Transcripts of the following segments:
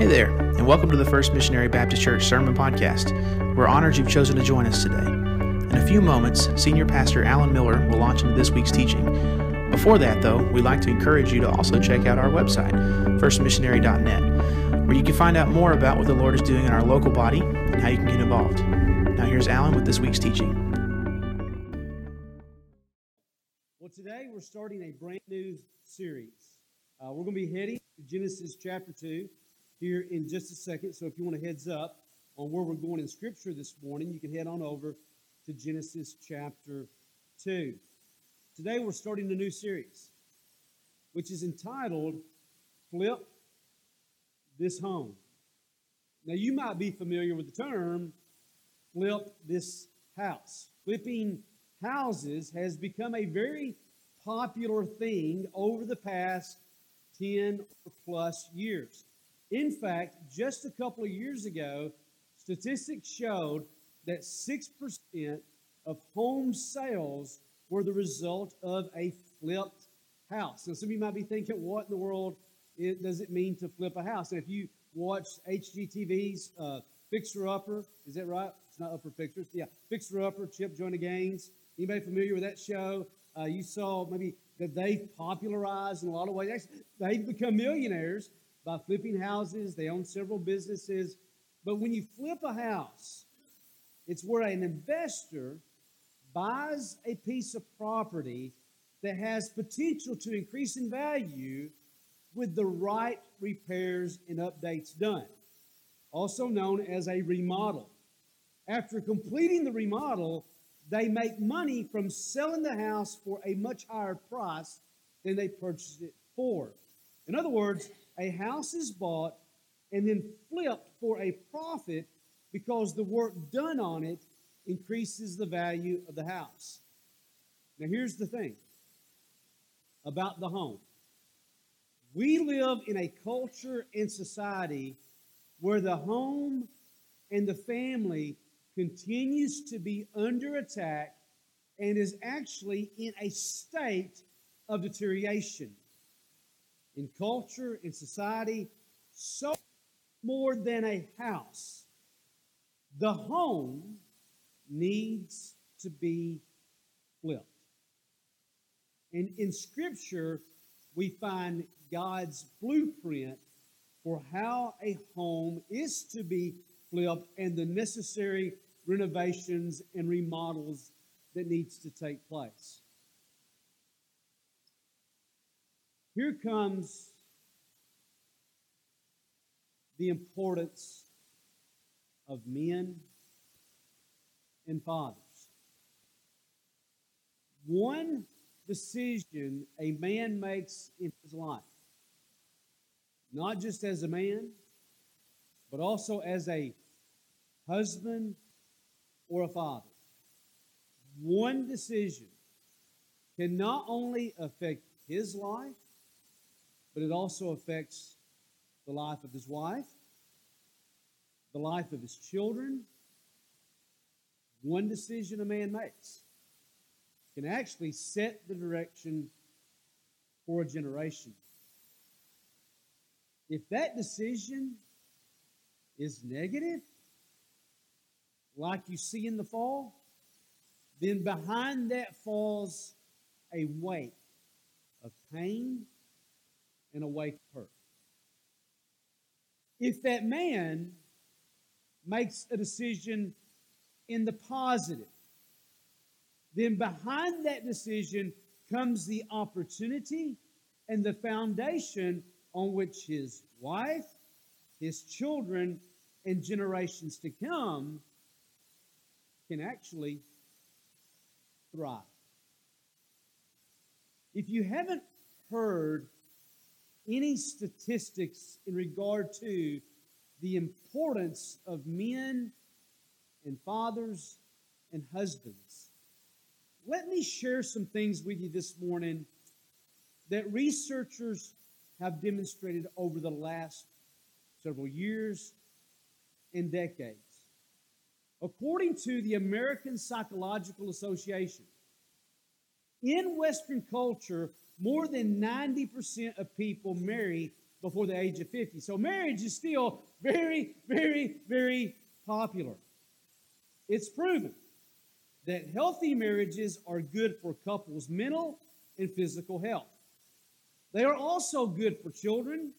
Hey there, and welcome to the First Missionary Baptist Church Sermon Podcast. We're honored you've chosen to join us today. In a few moments, Senior Pastor Alan Miller will launch into this week's teaching. Before that, though, we'd like to encourage you to also check out our website, firstmissionary.net, where you can find out more about what the Lord is doing in our local body and how you can get involved. Now, here's Alan with this week's teaching. Well, today we're starting a brand new series. Uh, we're going to be heading to Genesis chapter 2 here in just a second. So if you want a heads up on where we're going in Scripture this morning, you can head on over to Genesis chapter 2. Today we're starting a new series, which is entitled Flip This Home. Now, you might be familiar with the term flip this house. Flipping houses has become a very popular thing over the past 10 plus years. In fact, just a couple of years ago, statistics showed that 6% of home sales were the result of a flipped house. Now, some of you might be thinking, what in the world does it mean to flip a house? And if you watch HGTV's uh, Fixer Upper, is that right? It's not Upper Fixers. Yeah, Fixer Upper, Chip Joanna Gaines. Anybody familiar with that show? Uh, you saw maybe that they've popularized in a lot of ways. They've become millionaires by flipping houses. They own several businesses. But when you flip a house, it's where an investor buys a piece of property that has potential to increase in value with the right repairs and updates done, also known as a remodel. After completing the remodel, they make money from selling the house for a much higher price than they purchased it for. In other words, a house is bought and then flipped for a profit because the work done on it increases the value of the house. Now, here's the thing about the home we live in a culture and society where the home and the family continues to be under attack and is actually in a state of deterioration in culture, in society, so more than a house. The home needs to be flipped. And in Scripture, we find God's blueprint for how a home is to be flipped and the necessary renovations and remodels that needs to take place. Here comes the importance of men and fathers. One decision a man makes in his life, not just as a man, but also as a husband or a father. One decision can not only affect his life, but it also affects the life of his wife, the life of his children. One decision a man makes can actually set the direction for a generation. If that decision is negative, like you see in the fall, then behind that falls a weight of pain and from her. If that man makes a decision in the positive, then behind that decision comes the opportunity and the foundation on which his wife, his children, and generations to come can actually thrive. If you haven't heard any statistics in regard to the importance of men and fathers and husbands. Let me share some things with you this morning that researchers have demonstrated over the last several years and decades. According to the American Psychological Association, in Western culture, more than 90% of people marry before the age of 50. So marriage is still very, very, very popular. It's proven that healthy marriages are good for couples' mental and physical health. They are also good for children.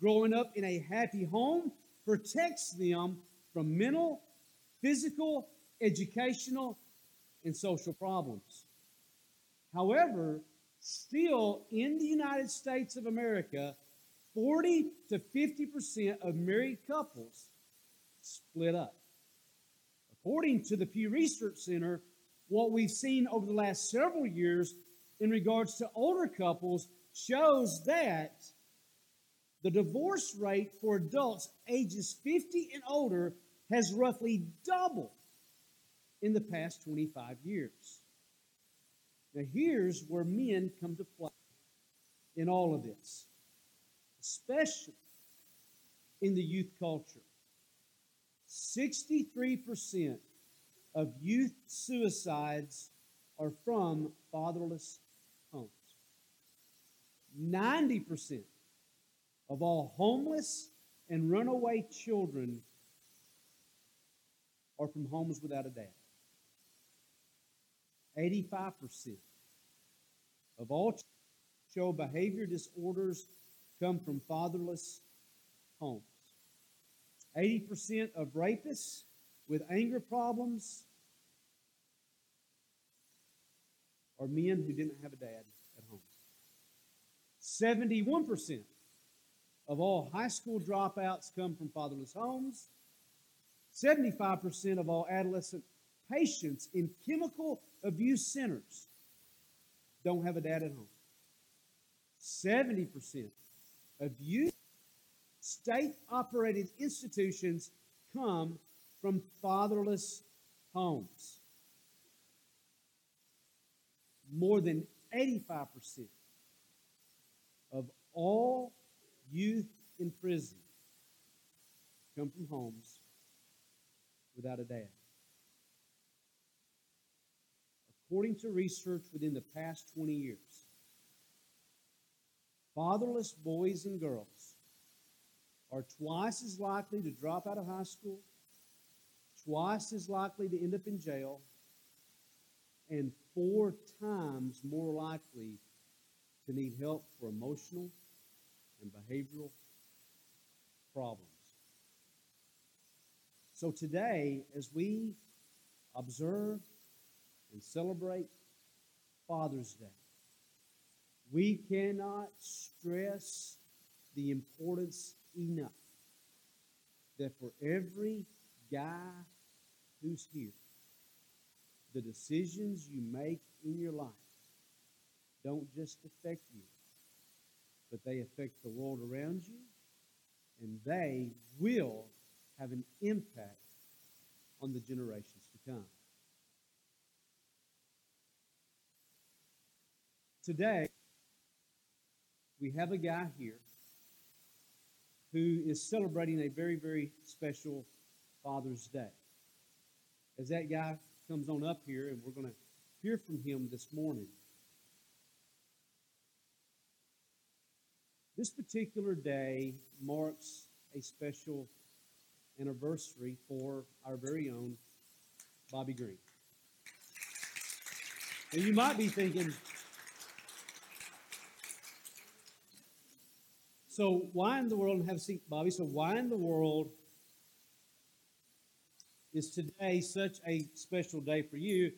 Growing up in a happy home protects them from mental, physical, educational, and social problems. However, still in the United States of America, 40 to 50% of married couples split up. According to the Pew Research Center, what we've seen over the last several years in regards to older couples shows that the divorce rate for adults ages 50 and older has roughly doubled in the past 25 years. Now, here's where men come to play in all of this, especially in the youth culture. 63% of youth suicides are from fatherless homes. 90% of all homeless and runaway children are from homes without a dad. 85% of all show behavior disorders come from fatherless homes. 80% of rapists with anger problems are men who didn't have a dad at home. 71% of all high school dropouts come from fatherless homes. 75% of all adolescent patients in chemical abuse centers don't have a dad at home. 70% of youth state operated institutions come from fatherless homes. More than 85% of all youth in prison come from homes without a dad. According to research within the past 20 years, fatherless boys and girls are twice as likely to drop out of high school, twice as likely to end up in jail, and four times more likely to need help for emotional and behavioral problems. So today, as we observe and celebrate Father's Day, we cannot stress the importance enough that for every guy who's here, the decisions you make in your life don't just affect you, but they affect the world around you, and they will have an impact on the generations to come. Today, we have a guy here who is celebrating a very, very special Father's Day. As that guy comes on up here, and we're going to hear from him this morning. This particular day marks a special anniversary for our very own Bobby Green. And you might be thinking, So why in the world, have seat, Bobby, so why in the world is today such a special day for you?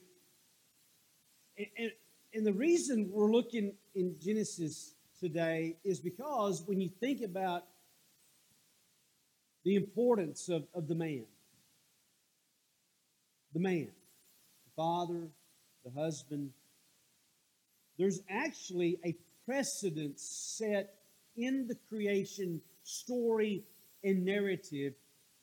And, and, and the reason we're looking in Genesis today is because when you think about the importance of, of the man, the man, the father, the husband, there's actually a precedent set in the creation story and narrative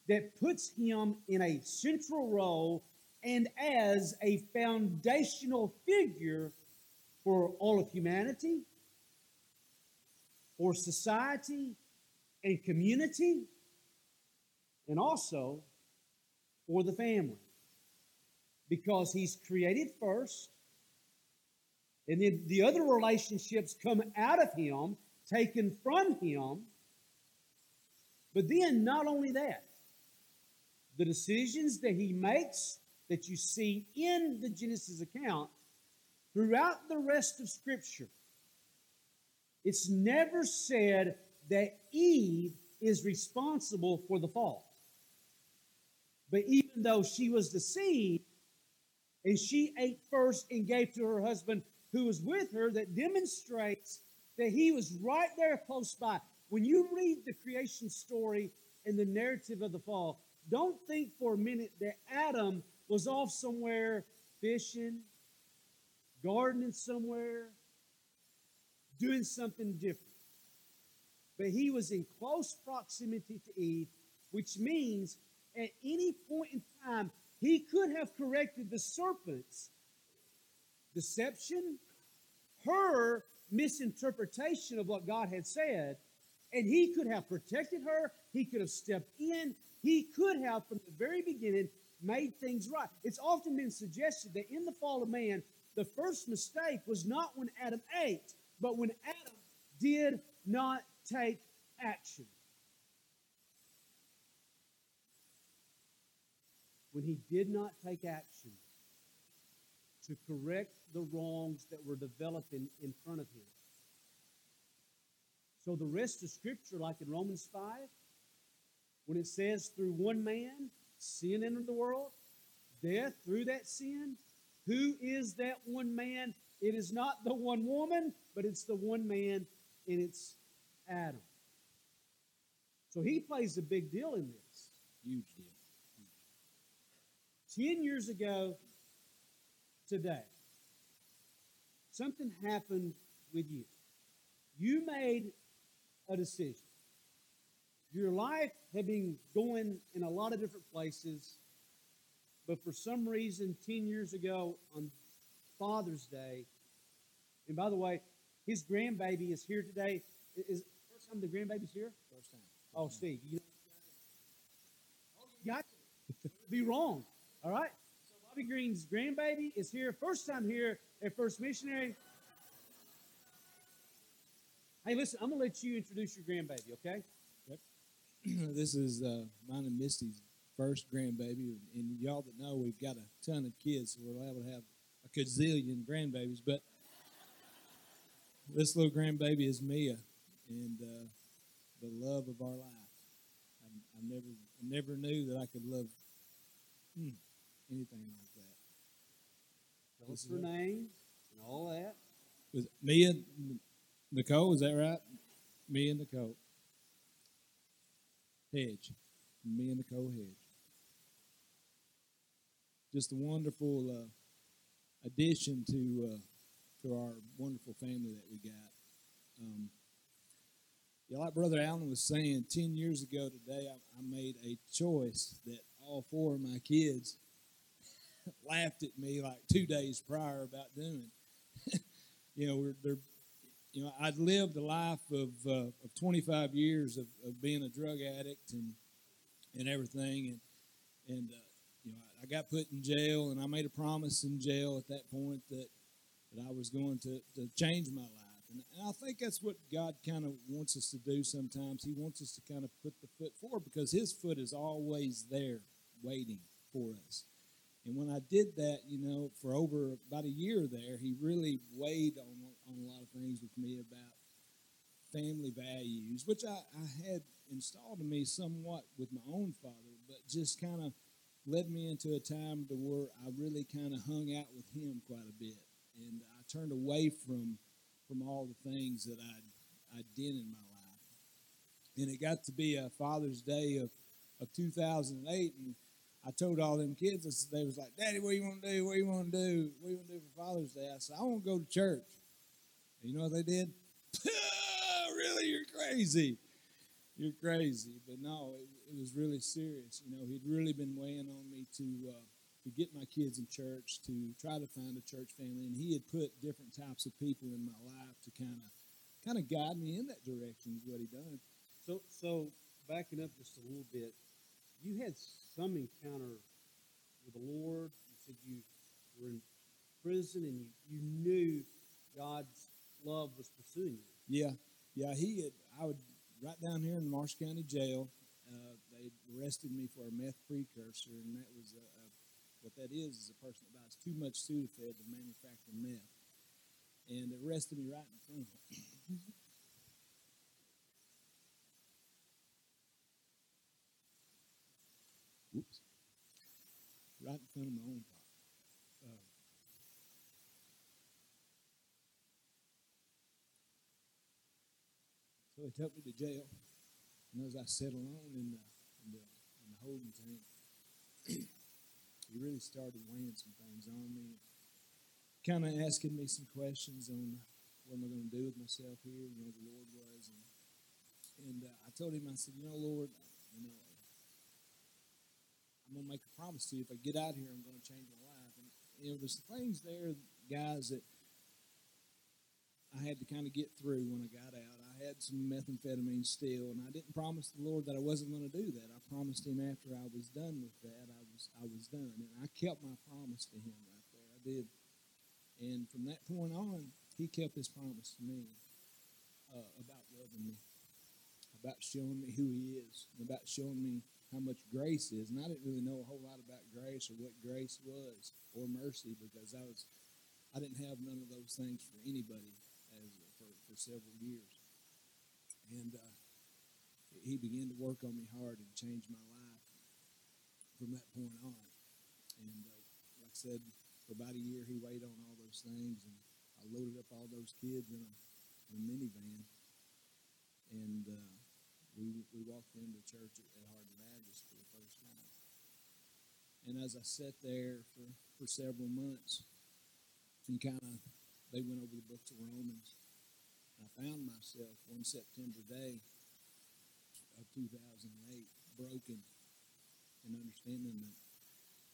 that puts him in a central role and as a foundational figure for all of humanity, for society and community, and also for the family. Because he's created first, and then the other relationships come out of him taken from him, But then, not only that, the decisions that he makes that you see in the Genesis account throughout the rest of Scripture, it's never said that Eve is responsible for the fall. But even though she was deceived and she ate first and gave to her husband who was with her, that demonstrates that he was right there close by. When you read the creation story and the narrative of the fall, don't think for a minute that Adam was off somewhere fishing, gardening somewhere, doing something different. But he was in close proximity to Eve, which means at any point in time, he could have corrected the serpent's deception, her misinterpretation of what God had said, and he could have protected her. He could have stepped in. He could have, from the very beginning, made things right. It's often been suggested that in the fall of man, the first mistake was not when Adam ate, but when Adam did not take action. When he did not take action to correct the wrongs that were developing in front of him. So the rest of Scripture, like in Romans 5, when it says through one man, sin entered the world, death through that sin, who is that one man? It is not the one woman, but it's the one man, and it's Adam. So he plays a big deal in this. Huge deal. Ten years ago today, something happened with you. You made a decision. Your life had been going in a lot of different places, but for some reason, 10 years ago on Father's Day, and by the way, his grandbaby is here today. Is first time the grandbaby's here? First time. Oh, Steve, you got to be wrong. All right. Bobby Green's grandbaby is here, first time here at First Missionary. Hey, listen, I'm gonna let you introduce your grandbaby, okay? Yep. this is uh, mine and Misty's first grandbaby, and y'all that know we've got a ton of kids, so we're able to have a gazillion grandbabies. But this little grandbaby is Mia, and uh, the love of our life. I, I never, never knew that I could love hmm, anything like that. Tell us her name and all that. Was and Nicole? Is that right? Mia Nicole. Hedge. Me and Nicole Hedge. Just a wonderful uh, addition to uh, to our wonderful family that we got. Um, yeah, like Brother Alan was saying, 10 years ago today, I, I made a choice that all four of my kids laughed at me like two days prior about doing. you know, we're, they're you know, I'd lived a life of, uh, of 25 years of, of being a drug addict and and everything, and and uh, you know, I, I got put in jail, and I made a promise in jail at that point that that I was going to, to change my life, and I think that's what God kind of wants us to do. Sometimes He wants us to kind of put the foot forward because His foot is always there, waiting for us. And when I did that, you know, for over about a year there, he really weighed on, on a lot of things with me about family values, which I, I had installed in me somewhat with my own father, but just kind of led me into a time to where I really kind of hung out with him quite a bit. And I turned away from from all the things that I'd, I did in my life. And it got to be a Father's Day of, of 2008, and I told all them kids, they was like, Daddy, what you want to do? What you want to do? What you want to do for Father's Day? I said, I want to go to church. And you know what they did? really, you're crazy. You're crazy. But no, it, it, was really serious. You know, he'd really been weighing on me to uh, to get my kids in church, to try to find a church family, and he had put different types of people in my life to kind of kind of guide me in that direction. Is what he done. So, so backing up just a little bit, you had some encounter with the Lord. You said you were in prison and you, you knew God's love was pursuing you. Yeah, yeah. He had. I would right down here in Marshall County Jail. Uh, they arrested me for a meth precursor, and that was a, a, what that is is a person that buys too much Sudafed to manufacture meth. And they arrested me right in front of them. Whoops. Right in front of my own car. Uh, so they took me to jail. And as I sat alone in the, in the, in the holding tank, he really started weighing some things on me. Kind of asking me some questions on what am I going to do with myself here, you know, the Lord was. And, and uh, I told him, I said, you know, Lord, you know, I'm to make a promise to you. If I get out here, I'm to change my life. And, you know, there's things there, guys, that I had to kind of get through when I got out. I had some methamphetamine still, and I didn't promise the Lord that I wasn't going to do that. I promised Him after I was done with that, I was I was done, and I kept my promise to Him right there. I did, and from that point on, He kept His promise to me uh, about loving me, about showing me who He is, and about showing me how much grace is. And I didn't really know a whole lot about grace or what grace was or mercy because I was I didn't have none of those things for anybody as for, for several years. And uh, he began to work on me hard and change my life from that point on. And uh, like I said, for about a year, he weighed on all those things, and I loaded up all those kids in a, in a minivan, and uh, we we walked into church at, Hardin Baptist for the first time. And as I sat there for, for several months, and kind of they went over the books of Romans. I found myself one September day of 2008 broken and understanding that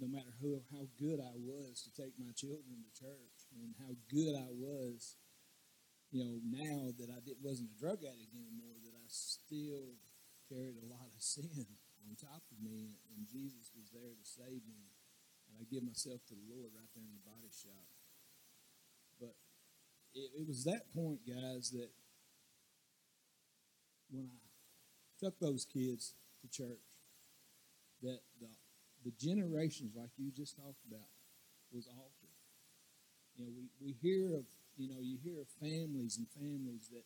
no matter who, how good I was to take my children to church and how good I was, you know, now that I did, wasn't a drug addict anymore, that I still carried a lot of sin on top of me, and Jesus was there to save me. And I give myself to the Lord right there in the body shop. But it, it was that point, guys, that when I took those kids to church, that the the generations like you just talked about was altered. You know, we, we hear of you know you hear of families and families that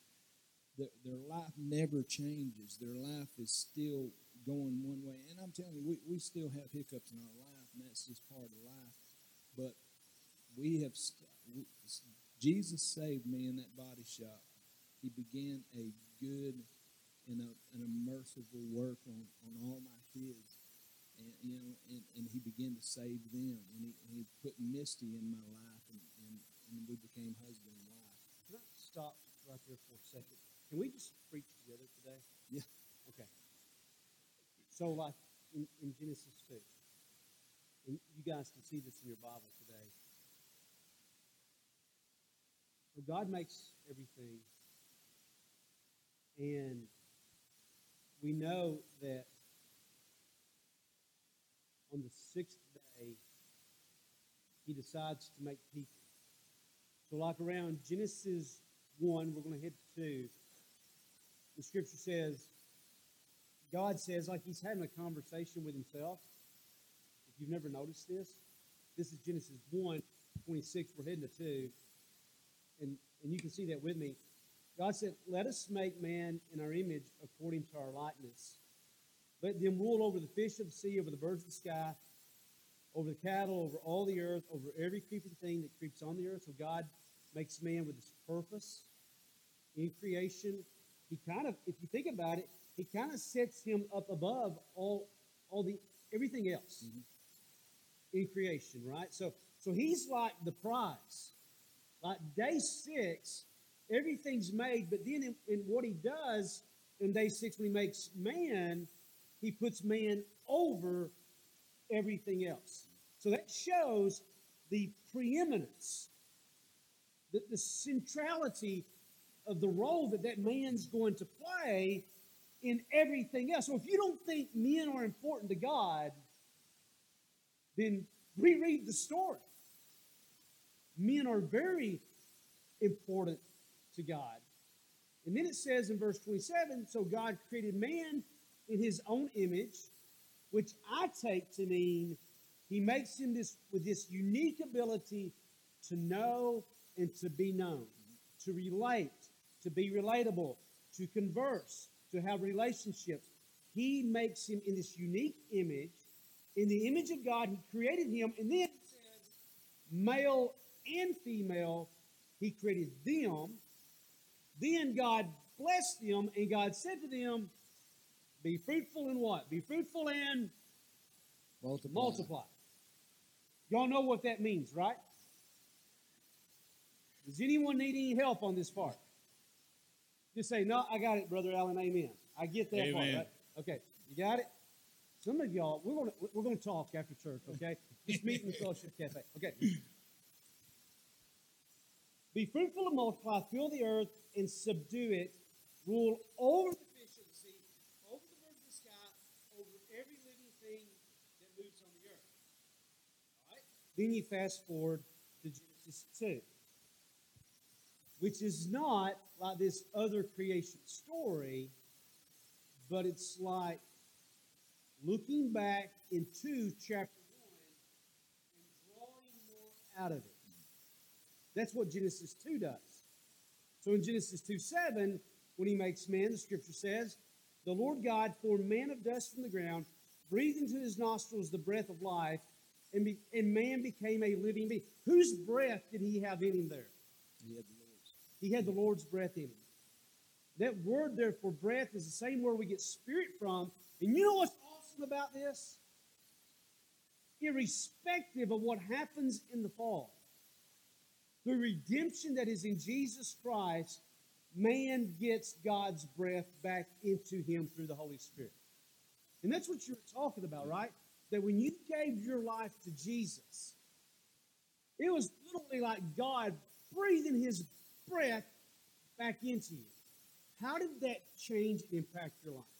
their, their life never changes. Their life is still going one way. And I'm telling you, we, we still have hiccups in our life, and that's just part of life. But we have we, Jesus saved me in that body shop. He began a good and a, an merciful work on, on all my kids. And, you know, and, and he began to save them. And he, and he put Misty in my life, and, and, and we became husband and wife. Can I stop right there for a second? Can we just preach together today? Yeah. Okay. So, like in, in Genesis 2, and you guys can see this in your Bible today. So God makes everything, and we know that on the sixth day, He decides to make people. So, like around Genesis 1, we're going to hit 2. The scripture says, God says, like He's having a conversation with Himself. If you've never noticed this, this is Genesis 1 26. We're heading to 2 and, and you can see that with me. God said, Let us make man in our image according to our likeness. Let them rule over the fish of the sea, over the birds of the sky, over the cattle, over all the earth, over every creeping thing that creeps on the earth. So God makes man with his purpose in creation. He kind of, if you think about it, he kind of sets him up above all, all the everything else Mhm. in creation, right? So, so he's like the prize. Like day six, everything's made, but then in, in what he does in day six, when he makes man, he puts man over everything else. So that shows the preeminence, the, the centrality of the role that that man's going to play in everything else. So if you don't think men are important to God, then reread the story men are very important to God. And then it says in verse 27 so God created man in his own image, which I take to mean he makes him this with this unique ability to know and to be known, to relate, to be relatable, to converse, to have relationships. He makes him in this unique image. In the image of God, he created him. And then it says, male and female, he created them. Then God blessed them, and God said to them, Be fruitful and what? Be fruitful and Multiply. multiply. Y'all know what that means, right? Does anyone need any help on this part? Just say, No, I got it, Brother Alan. Amen. I get that part, right? Okay, you got it? Some of y'all, we're gonna we're gonna talk after church, okay? Just meet in the fellowship cafe. Okay. Be fruitful and multiply, fill the earth and subdue it, rule over the fish of the sea, over the birds of the sky, over every living thing that moves on the earth. All right? Then you fast forward to Genesis 2, which is not like this other creation story, but it's like looking back into chapter 1 and drawing more out of it. That's what Genesis 2 does. So in Genesis 2 7, when he makes man, the scripture says, The Lord God formed man of dust from the ground, breathed into his nostrils the breath of life, and, be, and man became a living being. Whose breath did he have in him there? He had the. He had the Lord's breath in him. That word there for breath is the same word we get spirit from. And you know what's awesome about this? Irrespective of what happens in the fall, the redemption that is in Jesus Christ, man gets God's breath back into him through the Holy Spirit. And that's what you're talking about, right? That when you gave your life to Jesus, it was literally like God breathing his breath back into you. How did that change and impact your life?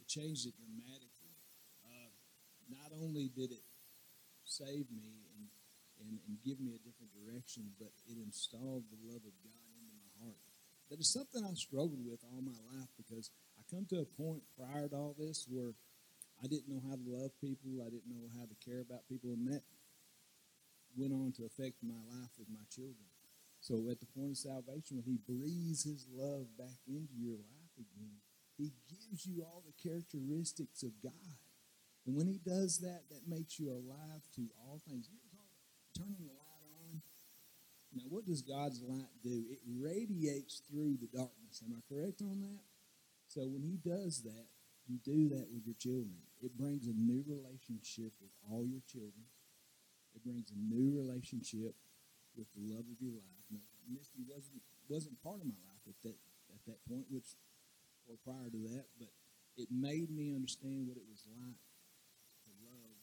It changed it dramatically. Uh, not only did it save me and, and, and give me a different direction, but it installed the love of God into my heart. That is something I struggled with all my life because I come to a point prior to all this where I didn't know how to love people, I didn't know how to care about people, and that went on to affect my life with my children. So at the point of salvation, when He breathes His love back into your life again, He gives you all the characteristics of God. And when He does that, that makes you alive to all things. You ever thought about turning the light on? Now, what does God's light do? It radiates through the darkness. Am I correct on that? So when He does that, you do that with your children. It brings a new relationship with all your children. It brings a new relationship with the love of your life. Now, Misty wasn't wasn't part of my life at that at that point, which or prior to that, but it made me understand what it was like to love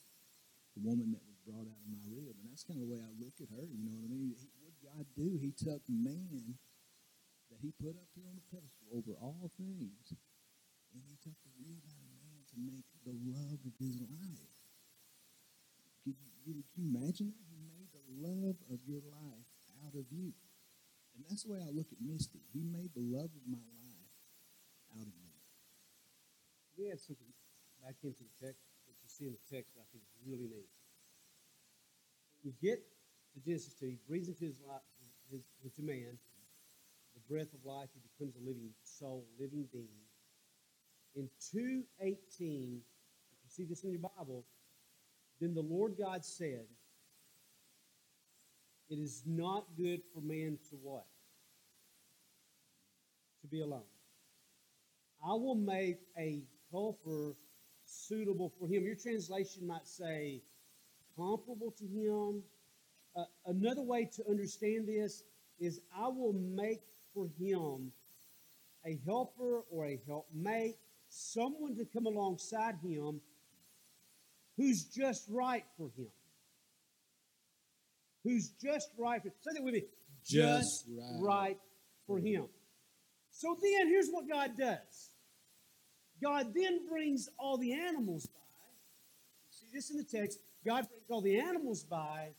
the woman that was brought out of my rib, and that's kind of the way I look at her. You know what I mean? He, what God do? He took man that He put up here on the pedestal over all things, and He took the rib out of man to make the love of His life. You, you, can you imagine that? Love of your life out of you. And that's the way I look at Misty. He made the love of my life out of me. We add something back into the text that you see in the text that I think is really neat. We get to Genesis 2, he breathes into his life, his, into man, the breath of life, he becomes a living soul, living being. In 2.18, if you see this in your Bible, then the Lord God said, It is not good for man to what? To be alone. I will make a helper suitable for him. Your translation might say comparable to him. Uh, another way to understand this is I will make for him a helper or a helpmate, someone to come alongside him who's just right for him. Who's just right for Say that with me. Just right. right. for him. So then here's what God does. God then brings all the animals by. See this in the text. God brings all the animals by,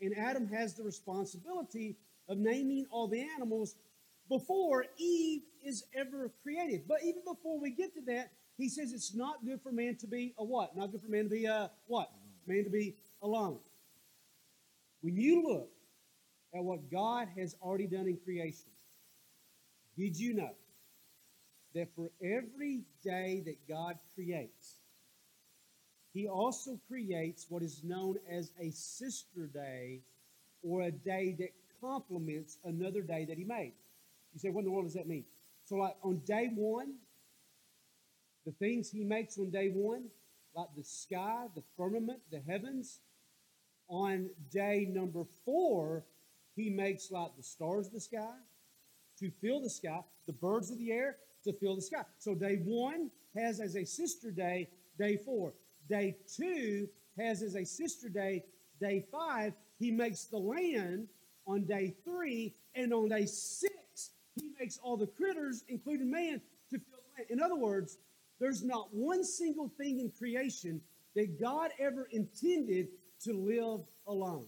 and Adam has the responsibility of naming all the animals before Eve is ever created. But even before we get to that, he says it's not good for man to be a what? Not good for man to be a what? Man to be alone. When you look at what God has already done in creation, did you know that for every day that God creates, he also creates what is known as a sister day or a day that complements another day that he made. You say, what in the world does that mean? So, like on day one, the things he makes on day one, like the sky, the firmament, the heavens, on day number four, he makes like the stars of the sky to fill the sky, the birds of the air to fill the sky. So day one has as a sister day, day four. Day two has as a sister day, day five. He makes the land on day three, and on day six, he makes all the critters, including man, to fill the land. In other words, there's not one single thing in creation that God ever intended to live alone.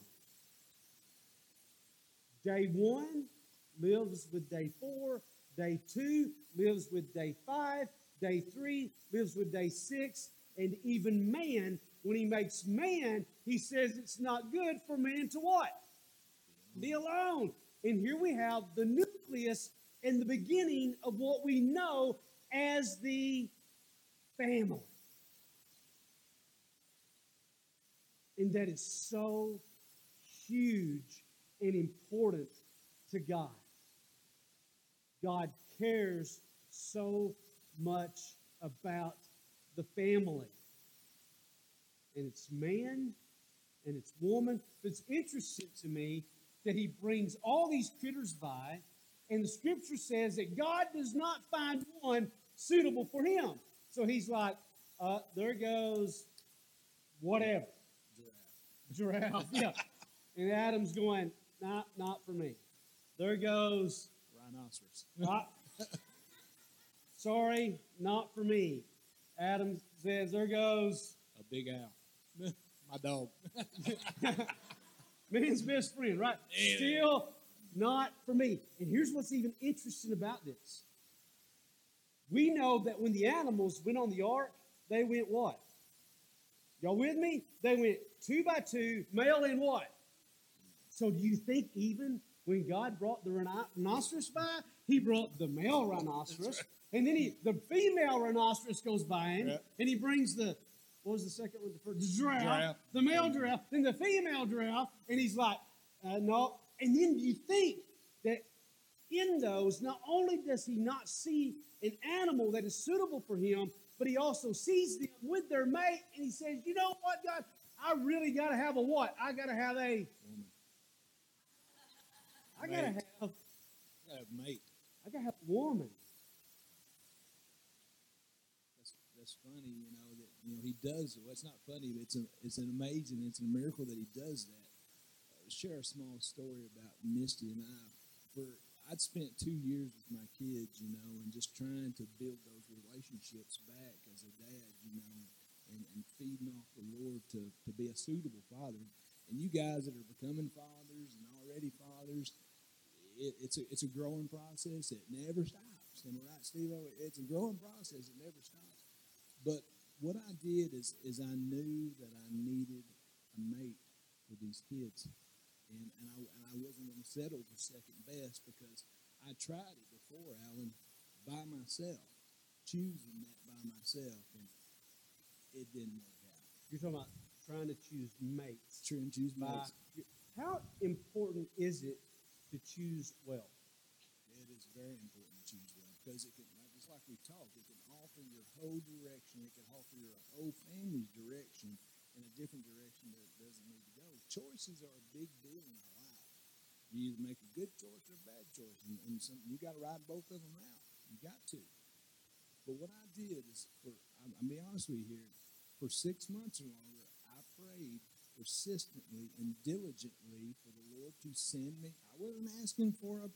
Day one lives with day four. Day two lives with day five. Day three lives with day six. And even man, when he makes man, he says it's not good for man to what? Be alone. And here we have the nucleus and the beginning of what we know as the family. And that is so huge and important to God. God cares so much about the family. And it's man and it's woman. It's interesting to me that he brings all these critters by, and the scripture says that God does not find one suitable for him. So he's like, uh, there goes whatever. Giraffe. Yeah. and Adam's going, not, not for me. There goes Rhinoceros. not, sorry, not for me. Adam says, there goes A big owl. My dog. man's best friend, right? Yeah. Still not for me. And here's what's even interesting about this. We know that when the animals went on the ark, they went what? Y'all with me? They went two by two, male and what? So do you think even when God brought the rhinoceros by, he brought the male rhinoceros, and then he the female rhinoceros goes by him, Yeah. and he brings the what was the second one? The first the giraffe, Giraffe. the male giraffe, then the female giraffe, and he's like, uh, no. And then you think that in those, not only does he not see an animal that is suitable for him, but he also sees them with their mate, and he says, you know what, God, I really got to have a what? I got to have a. I gotta Mate. have. Got a mate. I gotta have a woman. That's that's funny, you know that you know he does. Well, it's not funny, but it's a, it's an amazing, it's a miracle that he does that. Uh, share a small story about Misty and I. For I'd spent two years with my kids, you know, and just trying to build those relationships back as a dad, you know, and, and feeding off the Lord to, to be a suitable father. And you guys that are becoming fathers and already fathers, it, it's a it's a growing process. It never stops. Am right, Steve? It's a growing process. It never stops. But what I did is is I knew that I needed a mate for these kids, and and I and I wasn't going to settle for second best because I tried it before, Alan, by myself, choosing that by myself, and it didn't work out. You're talking about trying to choose mates. Try and choose By, mates. how important is it to choose well? It is very important to choose well because it can, just like we talked, it can alter your whole direction. It can alter your whole family's direction in a different direction that it doesn't need to go. Choices are a big deal in our lives. You either make a good choice or a bad choice, and, and some, you got to ride both of them out. You got to. But what I did is, for I'm, I'm be honest with you here, for six months or longer, I prayed persistently and diligently for the Lord to send me. I wasn't asking for a,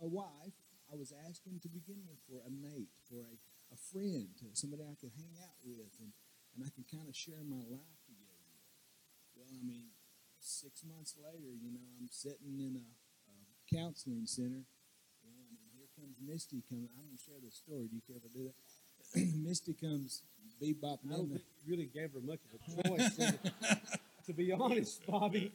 a wife. I was asking to begin with for a mate, for a, a friend, somebody I could hang out with and, and I could kind of share my life together with. Well, I mean, six months later, you know, I'm sitting in a, a counseling center, comes Misty. Come, I'm gonna share the story. Do you care if I do that? Misty comes bebopping I don't think you really gave her much of a choice. to, be honest, Bobby,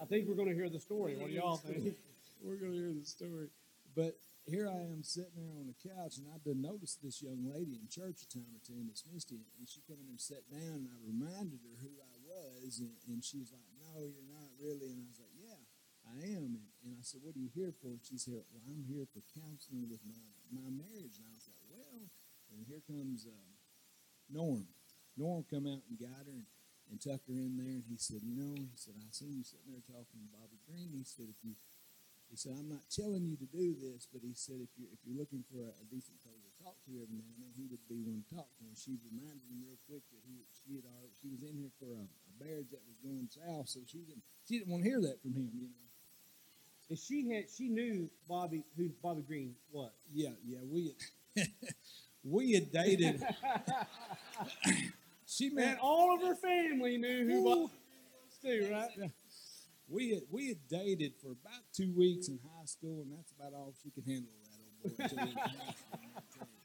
I think we're going to hear the story. What do y'all think? We're gonna hear the story. But here I am sitting there on the couch, and I did notice this young lady in church a time or two, Miss Misty, and she come in and sat down, and I reminded her who I was, and, and she's like, "No, you're not really." And I was like, "Yeah, I am." And, and I said, "What are you here for?" She said, "Well, I'm here for counseling with my my marriage." And I was like, "Well," and here comes uh, Norm. Norm come out and got her and, and tucked her in there, and he said, "You know," he said, "I seen you sitting there talking to Bobby Green." He said, "If you," he said, "I'm not telling you to do this, but he said if you're if you're looking for a, a decent fellow to talk to every now and then, he would be one to talk to." And she reminded him real quick that he she had already, she was in here for a, a marriage that was going south, so she didn't she didn't want to hear that from him, you know. And she had she knew Bobby who Bobby Green was. Yeah, yeah, we had, we had dated. she And met all of her family knew who Bobby Green was too, right? we had we had dated for about two weeks in high school, and that's about all she could handle. That old boy. until he was high school, I tell you.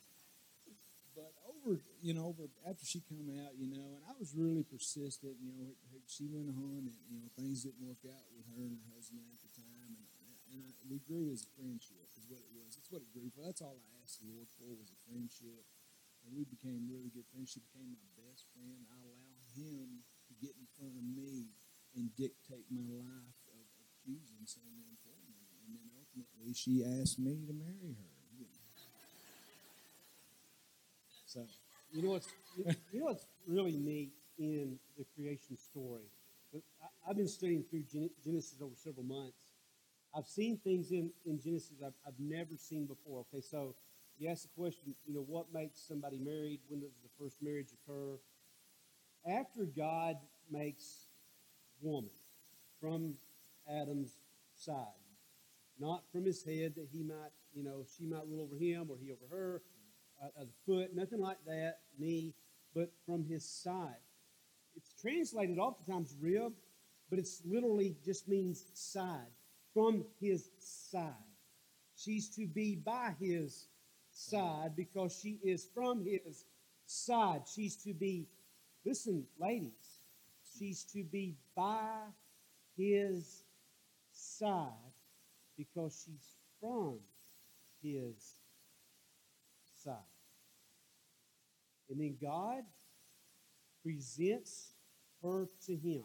But over, you know, over after she come out, you know, and I was really persistent. You know, she went on, and you know, things didn't work out with her and her husband time, and I, we grew as a friendship. Is what it was. That's what it grew for. That's all I asked the Lord for was a friendship, and we became really good friends. She became my best friend. I allowed him to get in front of me and dictate my life of, of choosing someone for me. And then ultimately, she asked me to marry her. you know. So, You know what's you know what's really neat in the creation story. I've been studying through Genesis over several months. I've seen things in, in Genesis I've, I've never seen before. Okay, so you ask the question, you know, what makes somebody married? When does the first marriage occur? After God makes woman from Adam's side, not from his head that he might, you know, she might rule over him or he over her, uh, a foot, nothing like that, knee, but from his side. It's translated oftentimes rib, but it's literally just means side. From his side. She's to be by his side because she is from his side. She's to be, listen, ladies, she's to be by his side because she's from his side. And then God presents her to him.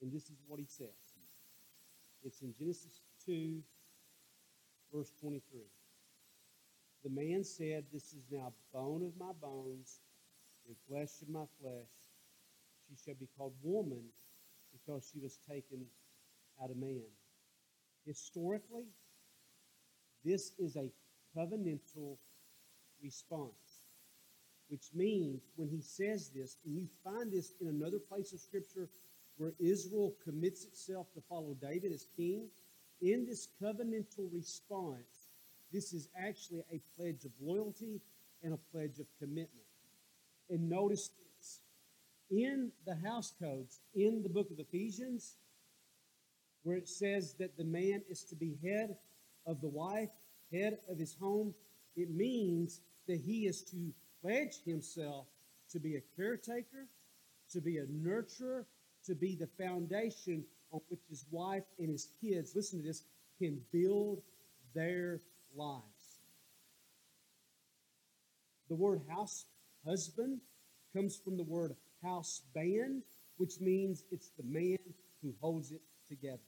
And this is what he says. It's in Genesis 2, verse 23. The man said, This is now bone of my bones and flesh of my flesh. She shall be called woman because she was taken out of man. Historically, this is a covenantal response, which means when he says this, and you find this in another place of Scripture where Israel commits itself to follow David as king, in this covenantal response, this is actually a pledge of loyalty and a pledge of commitment. And notice this in the house codes, in the book of Ephesians, where it says that the man is to be head of the wife, head of his home, it means that he is to pledge himself to be a caretaker, to be a nurturer, to be the foundation on which his wife and his kids, listen to this, can build their lives. The word house husband comes from the word house band, which means it's the man who holds it together.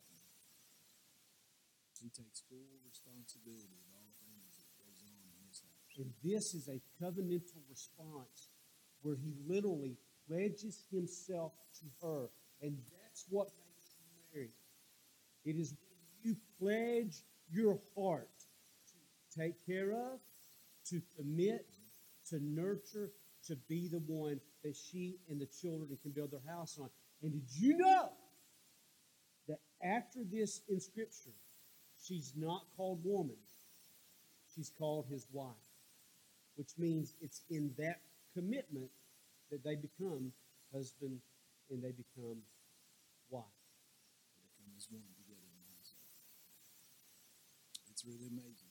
he takes full responsibility of all things that goes on in his house. And this is a covenantal response where he literally pledges himself to her. And that's what makes you married. It is when you pledge your heart to take care of, to commit, to nurture, to be the one that she and the children can build their house on. And did you know that after this in Scripture, she's not called woman, she's called his wife? which means it's in that commitment that they become husband and they become wife. They come as one together in it's really amazing.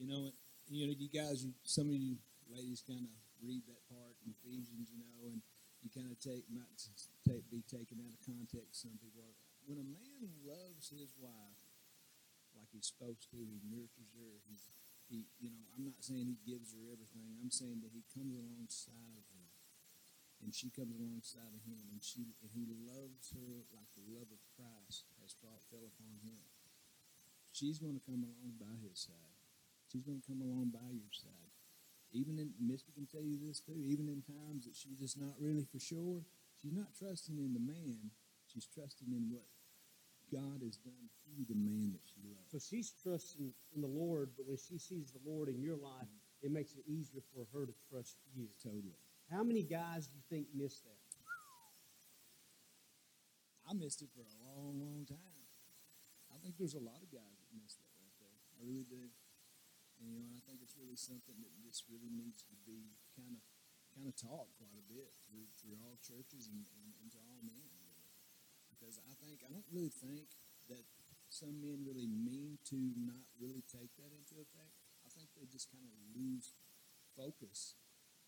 You know, you know, you guys, you, some of you ladies kind of read that part in Ephesians, you know, and you kind of take might take, be taken out of context. Some people are when a man loves his wife like he's supposed to, he nurtures her. He's he, you know, I'm not saying he gives her everything. I'm saying that he comes alongside of and she comes alongside of him, and she and he loves her like the love of Christ has fell upon him. She's going to come along by his side. She's going to come along by your side even in Misty can tell you this too, even in times that she's just not really for sure, she's not trusting in the man, she's trusting in what God has done through the man that she loves. So she's trusting in the Lord, but when she sees the Lord in your life, mm-hmm. it makes it easier for her to trust you. Totally. How many guys do you think missed that? I missed it for a long, long time. I think there's a lot of guys that missed that right there. I really do. And, you know, I think it's really something that just really needs to be kind of kind of taught quite a bit through through all churches and, and, and to all men. Really. Because I think I don't really think that some men really mean to not really take that into effect. I think they just kind of lose focus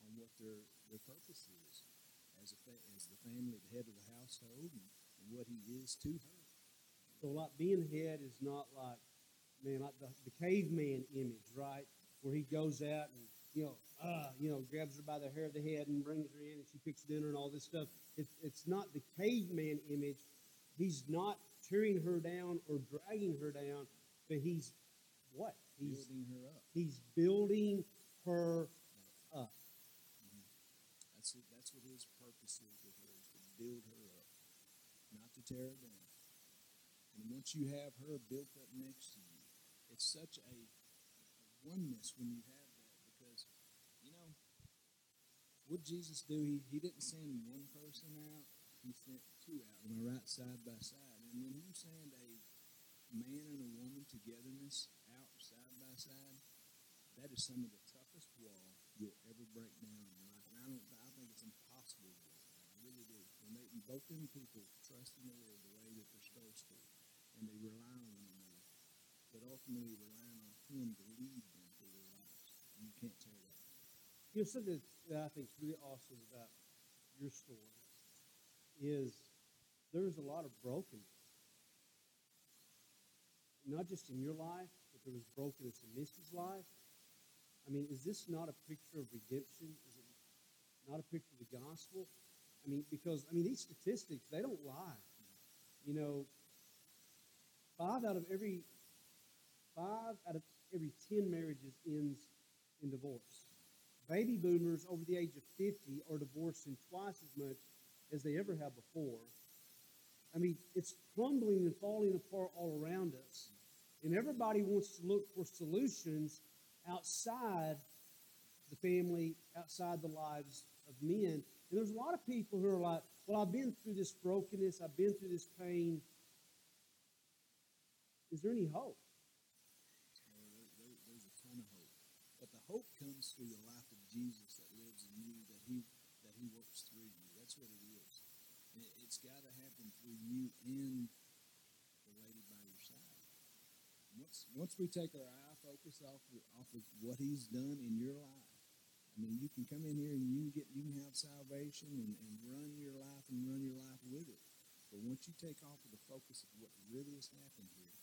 on what their their purpose is as a fa- as the family, the head of the household, and, and what he is to her. So, like being head is not like man, like the, the caveman image, right? Where he goes out and, you know, uh, you know, grabs her by the hair of the head and brings her in and she cooks dinner and all this stuff. It's, it's not the caveman image. He's not tearing her down or dragging her down, but he's what? He's building her up. He's building her up. What his purpose is with her, is to build her up, not to tear her down. And once you have her built up next to you, it's such a, a oneness when you have that because, you know, what Jesus do? He, he didn't send one person out, he sent two out, am I right, side by side. And when you send a man and a woman togetherness out side by side, that is some of the toughest wall you'll ever break down in your life. And I don't I think it's impossible to break down. I really them people trust in the Lord the way that they're supposed to and they rely on one another but ultimately relying on Him to lead them through their lives. You can't tear that. You know, something that I think is really awesome about your story is there's a lot of brokenness. Not just in your life, but there was brokenness in Misty's life. I mean, is this not a picture of redemption? Is it not a picture of the gospel? I mean, because, I mean, these statistics, they don't lie. You know, five out of every Five out of every 10 marriages ends in divorce. Baby boomers over the age of 50 are divorcing twice as much as they ever have before. I mean, it's crumbling and falling apart all around us. And everybody wants to look for solutions outside the family, outside the lives of men. And there's a lot of people who are like, well, I've been through this brokenness, I've been through this pain. Is there any hope? There's a ton of hope But the hope comes through the life of Jesus that lives in you, that He that He works through you. That's what it is. It, has got to happen through you and the lady by your side. Once once we take our eye focus off off of what He's done in your life, I mean, you can come in here and you get you can have salvation and, and run your life and run your life with it. But once you take off of the focus of what really has happened here,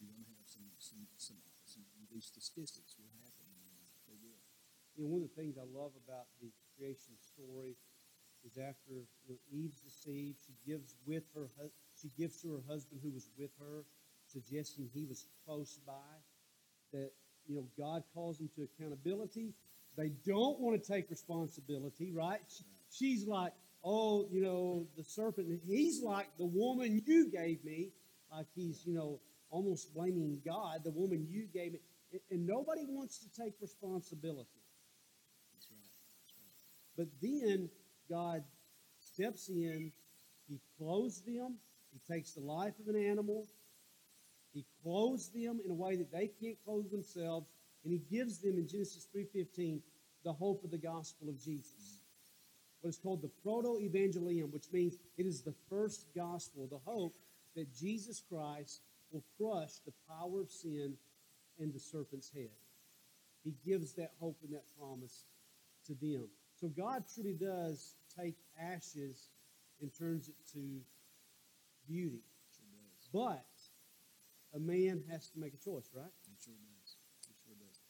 you're going to have some some some, some these statistics will happen They will. you know, one of the things I love about the creation story is after you know, Eve's deceived, she gives with her she gives to her husband who was with her, suggesting he was close by. That you know, God calls him to accountability. They don't want to take responsibility, right? She's like, oh, you know, the serpent. He's like the woman you gave me, like he's, you know, almost blaming God, the woman you gave me. And nobody wants to take responsibility. But then God steps in, He clothes them, He takes the life of an animal, He clothes them in a way that they can't clothe themselves, and He gives them in Genesis 3.15 the hope of the gospel of Jesus. What is called the proto-evangelium, which means it is the first gospel, the hope that Jesus Christ will crush the power of sin and the serpent's head. He gives that hope and that promise to them. So God truly does take ashes and turns it to beauty. But a man has to make a choice, right? It sure does. It sure does.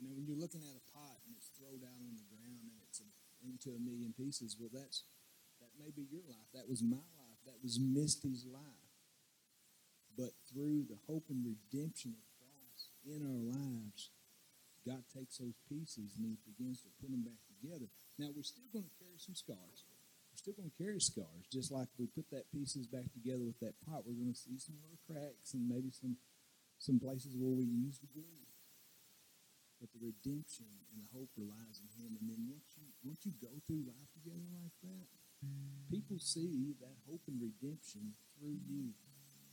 And then when you're looking at a pot and it's thrown down on the ground and it's a, into a million pieces, well, that's that may be your life. That was my life. That was Misty's life. But through the hope and redemption of Christ in our lives, God takes those pieces and He begins to put them back together. Now we're still going to carry some scars. We're still going to carry scars, just like we put that pieces back together with that pot. We're going to see some little cracks and maybe some some places where we use the glue. But the redemption and the hope relies in Him. And then once you once you go through life together like that, people see that hope and redemption through you,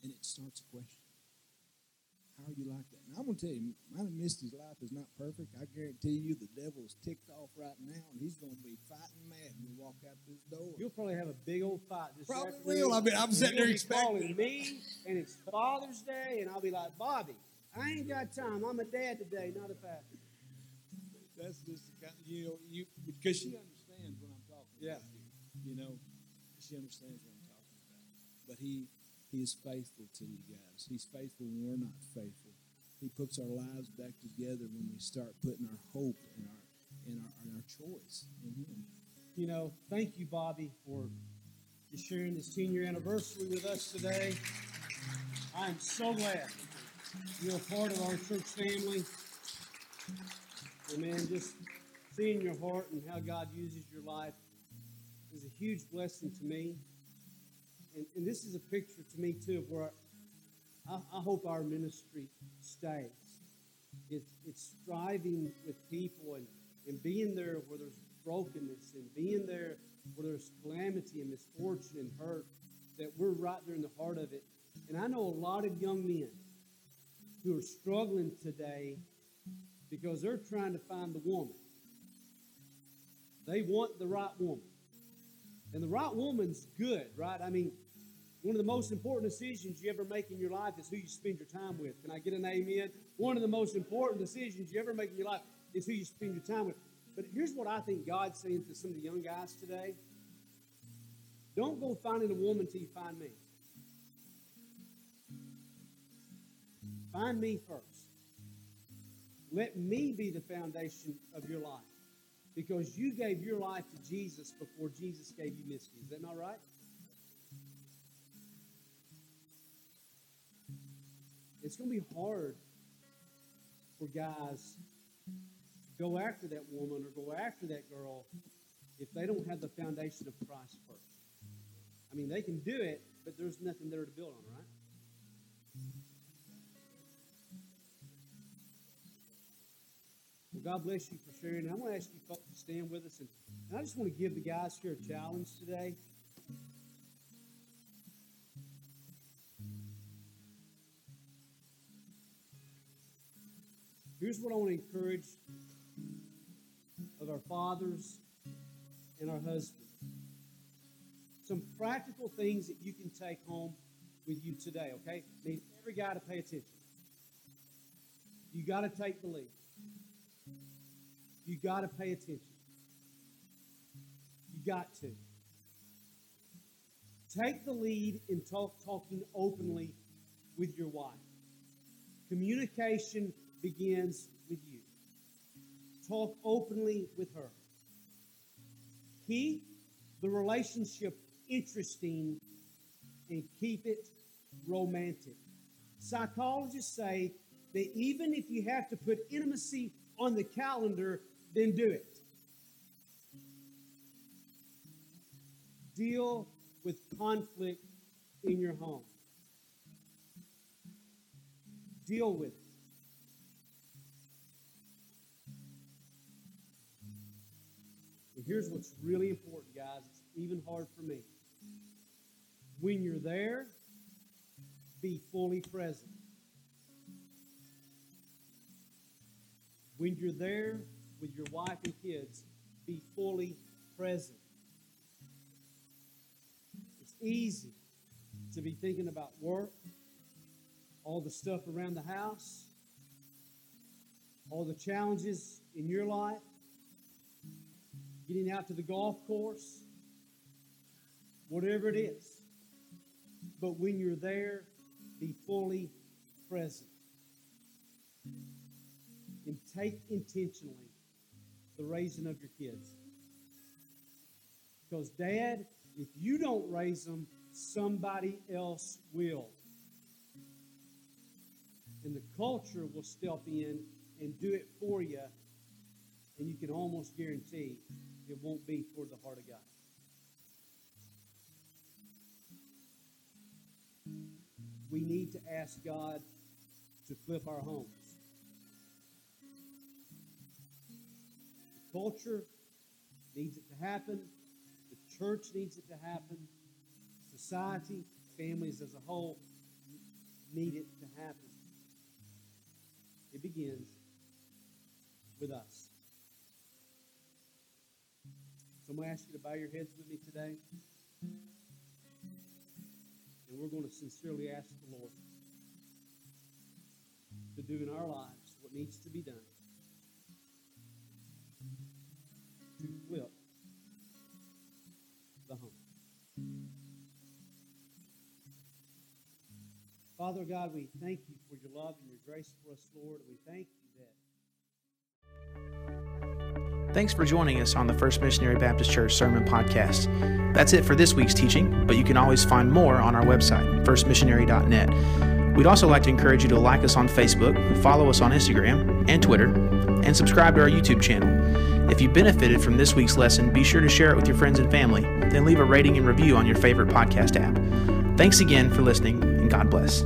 and it starts a question. How are you like that? And I'm going to tell you, my and Misty's life is not perfect. I guarantee you the devil is ticked off right now, and he's going to be fighting mad when we walk out this door. You'll probably have a big old fight this Probably will. I mean, I'm sitting there expecting calling me, and it's Father's Day, and I'll be like, Bobby, I ain't got time. I'm a dad today, not a pastor. That's just the kind you know, you because she understands what I'm talking Yeah. about. here. You know, she understands what I'm talking about. But he he is faithful to you guys. He's faithful when we're not faithful. He puts our lives back together when we start putting our hope and our and our, and our choice in him. You know, thank you, Bobby, for just sharing this 10 year anniversary with us today. I am so glad you're a part of our church family. And man, just seeing your heart and how God uses your life is a huge blessing to me. And, and this is a picture to me, too, of where I, I hope our ministry stays. It's, it's striving with people and, and being there where there's brokenness and being there where there's calamity and misfortune and hurt, that we're right there in the heart of it. And I know a lot of young men who are struggling today because they're trying to find the woman. They want the right woman. And the right woman's good, right? I mean, one of the most important decisions you ever make in your life is who you spend your time with. Can I get an amen? One of the most important decisions you ever make in your life is who you spend your time with. But here's what I think God's saying to some of the young guys today don't go finding a woman till you find me. Find me first. Let me be the foundation of your life. Because you gave your life to Jesus before Jesus gave you Misty. Is that not right? It's going to be hard for guys to go after that woman or go after that girl if they don't have the foundation of Christ first. I mean, they can do it, but there's nothing there to build on, right? Well, God bless you for sharing. I'm going to ask you folks to stand with us, and, and I just want to give the guys here a challenge today. Here's what I want to encourage of our fathers and our husbands. Some practical things that you can take home with you today, okay? I need every guy to pay attention. You got to take the lead. You got to pay attention. You got to. Take the lead in talk, talking openly with your wife. Communication begins with you. Talk openly with her. Keep the relationship interesting and keep it romantic. Psychologists say that even if you have to put intimacy on the calendar, then do it. Deal with conflict in your home. Deal with it. And here's what's really important, guys. It's even hard for me. When you're there, be fully present. When you're there with your wife and kids, be fully present. It's easy to be thinking about work, all the stuff around the house, all the challenges in your life, getting out to the golf course, whatever it is. But when you're there, be fully present. And take intentionally the raising of your kids. Because, Dad, if you don't raise them, somebody else will. And the culture will step in and do it for you, and you can almost guarantee it won't be for the heart of God. We need to ask God to flip our homes. Culture needs it to happen. The church needs it to happen. Society, families as a whole need it to happen. It begins with us. So I'm going to ask you to bow your heads with me today. And we're going to sincerely ask the Lord to do in our lives what needs to be done to flip the home. Father God, we thank you for your love and your grace for us, Lord. We thank you that. Thanks for joining us on the First Missionary Baptist Church Sermon Podcast. That's it for this week's teaching, but you can always find more on our website, firstmissionary.net. We'd also like to encourage you to like us on Facebook, follow us on Instagram and Twitter, and subscribe to our YouTube channel. If you benefited from this week's lesson, be sure to share it with your friends and family, then leave a rating and review on your favorite podcast app. Thanks again for listening, and God bless.